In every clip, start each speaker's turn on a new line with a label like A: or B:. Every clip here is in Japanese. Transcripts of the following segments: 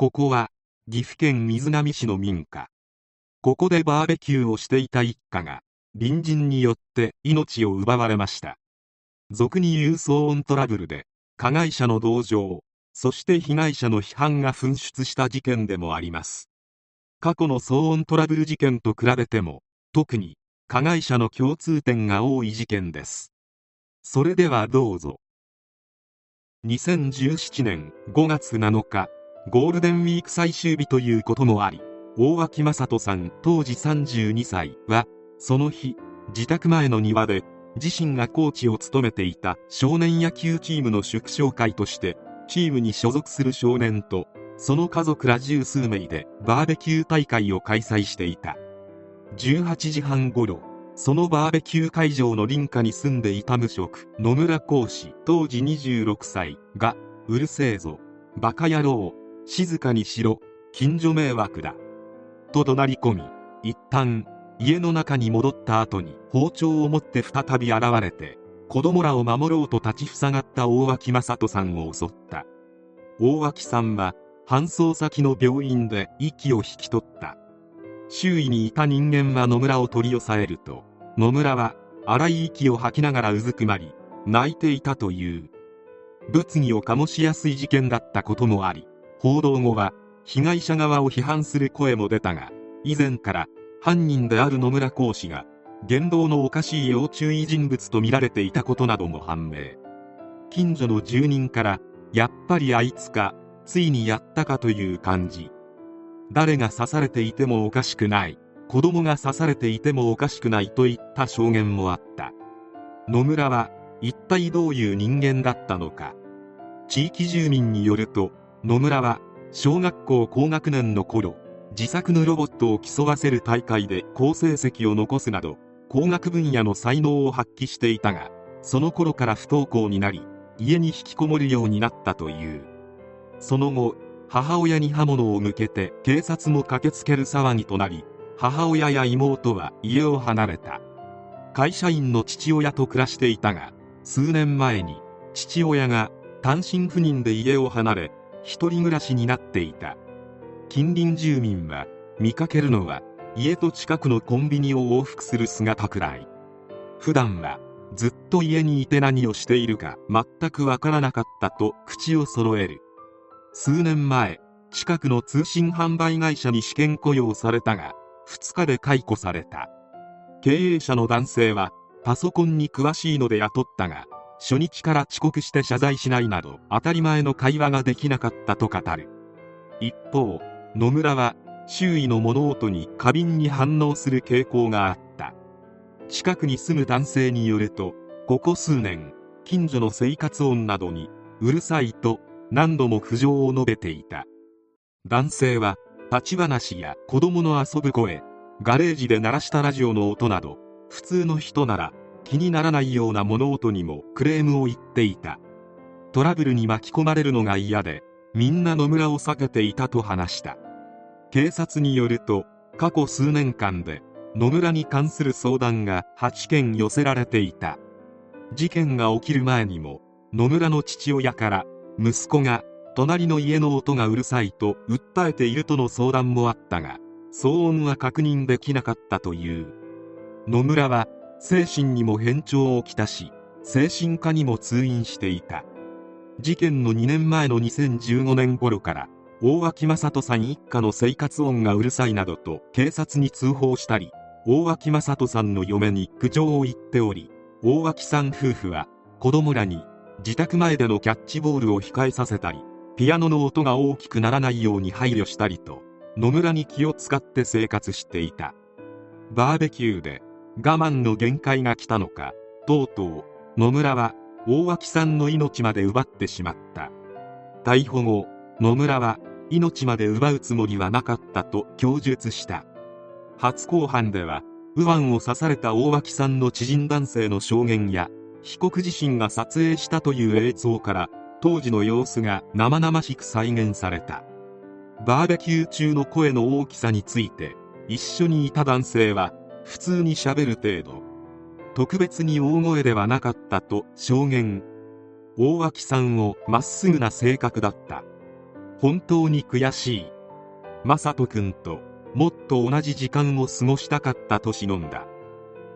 A: ここは岐阜県瑞浪市の民家。ここでバーベキューをしていた一家が隣人によって命を奪われました。俗に言う騒音トラブルで加害者の同情、そして被害者の批判が噴出した事件でもあります。過去の騒音トラブル事件と比べても特に加害者の共通点が多い事件です。それではどうぞ。2017年5月7日ゴールデンウィーク最終日ということもあり大脇正人さん当時32歳はその日自宅前の庭で自身がコーチを務めていた少年野球チームの祝勝会としてチームに所属する少年とその家族ら十数名でバーベキュー大会を開催していた。18時半ごろそのバーベキュー会場の林家に住んでいた無職野村講師当時26歳がうるせえぞバカ野郎静かにしろ近所迷惑だ。と怒鳴り込み一旦家の中に戻った後に包丁を持って再び現れて子供らを守ろうと立ちふさがった大脇正人さんを襲った。大脇さんは搬送先の病院で息を引き取った。周囲にいた人間は野村を取り押さえると野村は荒い息を吐きながらうずくまり泣いていたという。物議を醸しやすい事件だったこともあり報道後は被害者側を批判する声も出たが以前から犯人である野村講師が言動のおかしい要注意人物とみられていたことなども判明。近所の住人からやっぱりあいつかついにやったかという感じ。誰が刺されていてもおかしくない。子供が刺されていてもおかしくないといった証言もあった。野村は一体どういう人間だったのか。地域住民によると野村は小学校高学年の頃自作のロボットを競わせる大会で好成績を残すなど工学分野の才能を発揮していたがその頃から不登校になり家に引きこもるようになったという。その後母親に刃物を向けて警察も駆けつける騒ぎとなり母親や妹は家を離れた。会社員の父親と暮らしていたが数年前に父親が単身赴任で家を離れ一人暮らしになっていた。近隣住民は見かけるのは家と近くのコンビニを往復する姿くらい。普段はずっと家にいて何をしているか全くわからなかったと口を揃える。数年前近くの通信販売会社に試験雇用されたが2日で解雇された。経営者の男性はパソコンに詳しいので雇ったが初日から遅刻して謝罪しないなど当たり前の会話ができなかったと語る。一方野村は周囲の物音に過敏に反応する傾向があった。近くに住む男性によるとここ数年近所の生活音などにうるさいと何度も苦情を述べていた。男性は立ち話や子供の遊ぶ声ガレージで鳴らしたラジオの音など普通の人なら気にならないような物音にもクレームを言っていた。トラブルに巻き込まれるのが嫌でみんな野村を避けていたと話した。警察によると過去数年間で野村に関する相談が8件寄せられていた。事件が起きる前にも野村の父親から息子が隣の家の音がうるさいと訴えているとの相談もあったが騒音は確認できなかったという。野村は精神にも変調をきたし精神科にも通院していた。事件の2年前の2015年頃から大脇正人さん一家の生活音がうるさいなどと警察に通報したり大脇正人さんの嫁に苦情を言っており大脇さん夫婦は子供らに自宅前でのキャッチボールを控えさせたりピアノの音が大きくならないように配慮したりと野村に気を使って生活していた。バーベキューで我慢の限界が来たのかとうとう野村は大脇さんの命まで奪ってしまった。逮捕後野村は命まで奪うつもりはなかったと供述した。初公判では右腕を刺された大脇さんの知人男性の証言や被告自身が撮影したという映像から当時の様子が生々しく再現された。バーベキュー中の声の大きさについて一緒にいた男性は普通にしゃべる程度。特別に大声ではなかったと証言。大脇さんをまっすぐな性格だった。本当に悔しい。正人君ともっと同じ時間を過ごしたかったと忍んだ。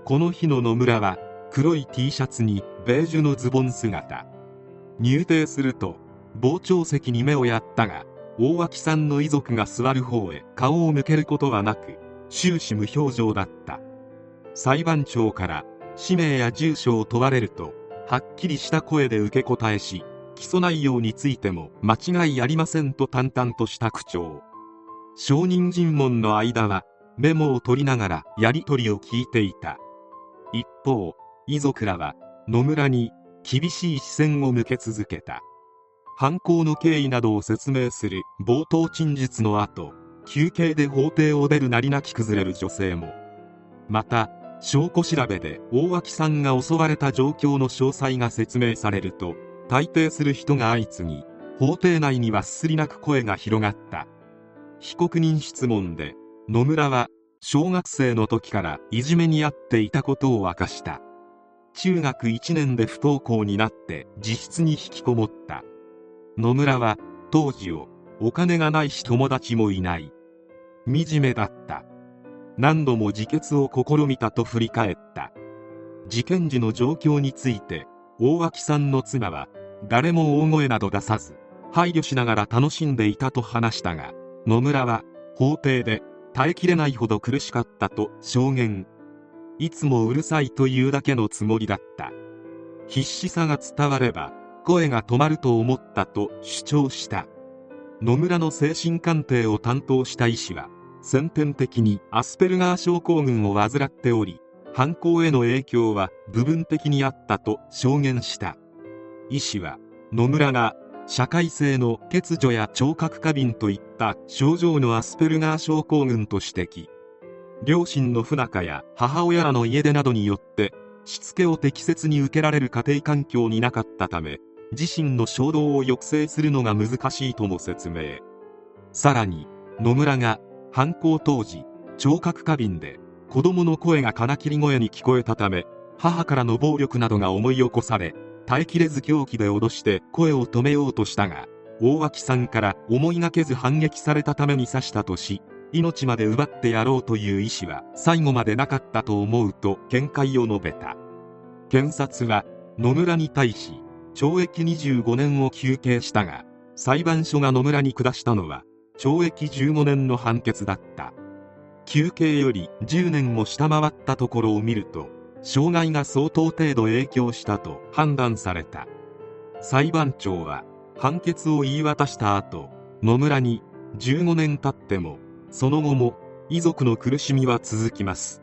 A: この日の野村は黒い T シャツにベージュのズボン姿。入廷すると傍聴席に目をやったが大脇さんの遺族が座る方へ顔を向けることはなく終始無表情だった。裁判長から氏名や住所を問われるとはっきりした声で受け答えし起訴内容についても間違いありませんと淡々とした口調。証人尋問の間はメモを取りながらやり取りを聞いていた。一方遺族らは野村に厳しい視線を向け続けた。犯行の経緯などを説明する冒頭陳述の後休憩で法廷を出るなり泣き崩れる女性も。また証拠調べで大脇さんが襲われた状況の詳細が説明されると退廷する人が相次ぎ法廷内にはすすり泣く声が広がった。被告人質問で野村は小学生の時からいじめに遭っていたことを明かした。中学1年で不登校になって自室に引きこもった。野村は当時をお金がないし友達もいない。惨めだった。何度も自決を試みたと振り返った。事件時の状況について大脇さんの妻は誰も大声など出さず配慮しながら楽しんでいたと話したが野村は法廷で耐えきれないほど苦しかったと証言。いつもうるさいというだけのつもりだった。必死さが伝われば声が止まると思ったと主張した。野村の精神鑑定を担当した医師は先天的にアスペルガー症候群を患っており犯行への影響は部分的にあったと証言した。医師は野村が社会性の欠如や聴覚過敏といった症状のアスペルガー症候群と指摘。両親の不仲や母親らの家出などによってしつけを適切に受けられる家庭環境になかったため自身の衝動を抑制するのが難しいとも説明。さらに野村が犯行当時聴覚過敏で子供の声が金切り声に聞こえたため母からの暴力などが思い起こされ耐えきれず狂気で脅して声を止めようとしたが大脇さんから思いがけず反撃されたために刺したとし命まで奪ってやろうという意思は最後までなかったと思うと見解を述べた。検察は野村に対し懲役25年を求刑したが裁判所が野村に下したのは懲役15年の判決だった。求刑より10年も下回ったところを見ると障害が相当程度影響したと判断された。裁判長は判決を言い渡した後野村に15年経ってもその後も遺族の苦しみは続きます。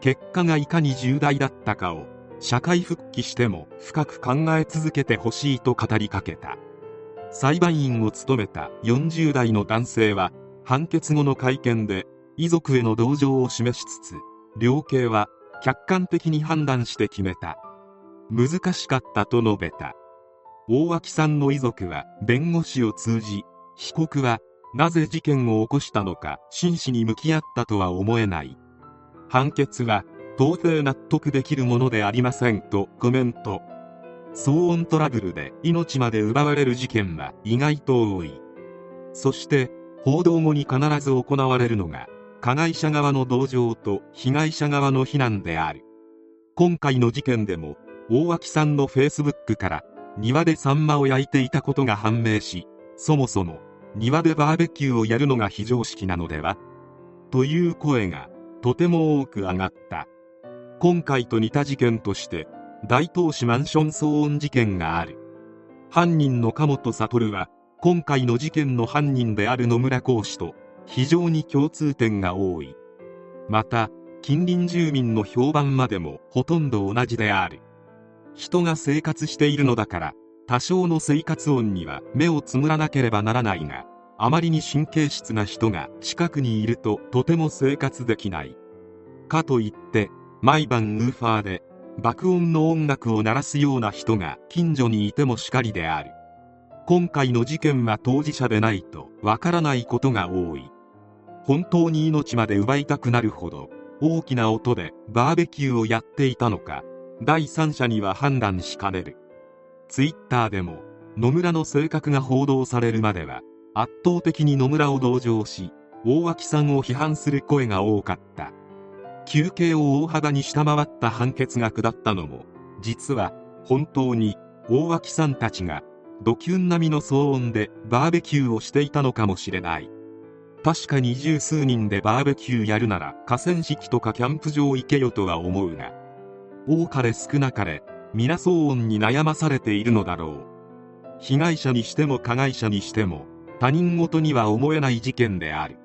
A: 結果がいかに重大だったかを社会復帰しても深く考え続けてほしいと語りかけた。裁判員を務めた40代の男性は判決後の会見で遺族への同情を示しつつ量刑は客観的に判断して決めた。難しかったと述べた。大脇さんの遺族は弁護士を通じ被告はなぜ事件を起こしたのか真摯に向き合ったとは思えない。判決は到底納得できるものでありませんとコメント。騒音トラブルで命まで奪われる事件は意外と多い。そして報道後に必ず行われるのが加害者側の同情と被害者側の非難である。今回の事件でも大脇さんのフェイスブックから庭でサンマを焼いていたことが判明しそもそも庭でバーベキューをやるのが非常識なのでは？という声がとても多く上がった。今回と似た事件として大東市マンション騒音事件がある。犯人の加本悟は今回の事件の犯人である野村講師と非常に共通点が多い。また近隣住民の評判までもほとんど同じである。人が生活しているのだから多少の生活音には目をつむらなければならないがあまりに神経質な人が近くにいるととても生活できない。かといって毎晩ウーファーで爆音の音楽を鳴らすような人が近所にいてもしかりである。今回の事件は当事者でないとわからないことが多い。本当に命まで奪いたくなるほど大きな音でバーベキューをやっていたのか第三者には判断しかねる。ツイッターでも野村の性格が報道されるまでは圧倒的に野村を同情し大脇さんを批判する声が多かった。休憩を大幅に下回った判決が下ったのも実は本当に大脇さんたちがドキュン並みの騒音でバーベキューをしていたのかもしれない。確かに十数人でバーベキューやるなら河川敷とかキャンプ場行けよとは思うが多かれ少なかれ皆騒音に悩まされているのだろう。被害者にしても加害者にしても他人事には思えない事件である。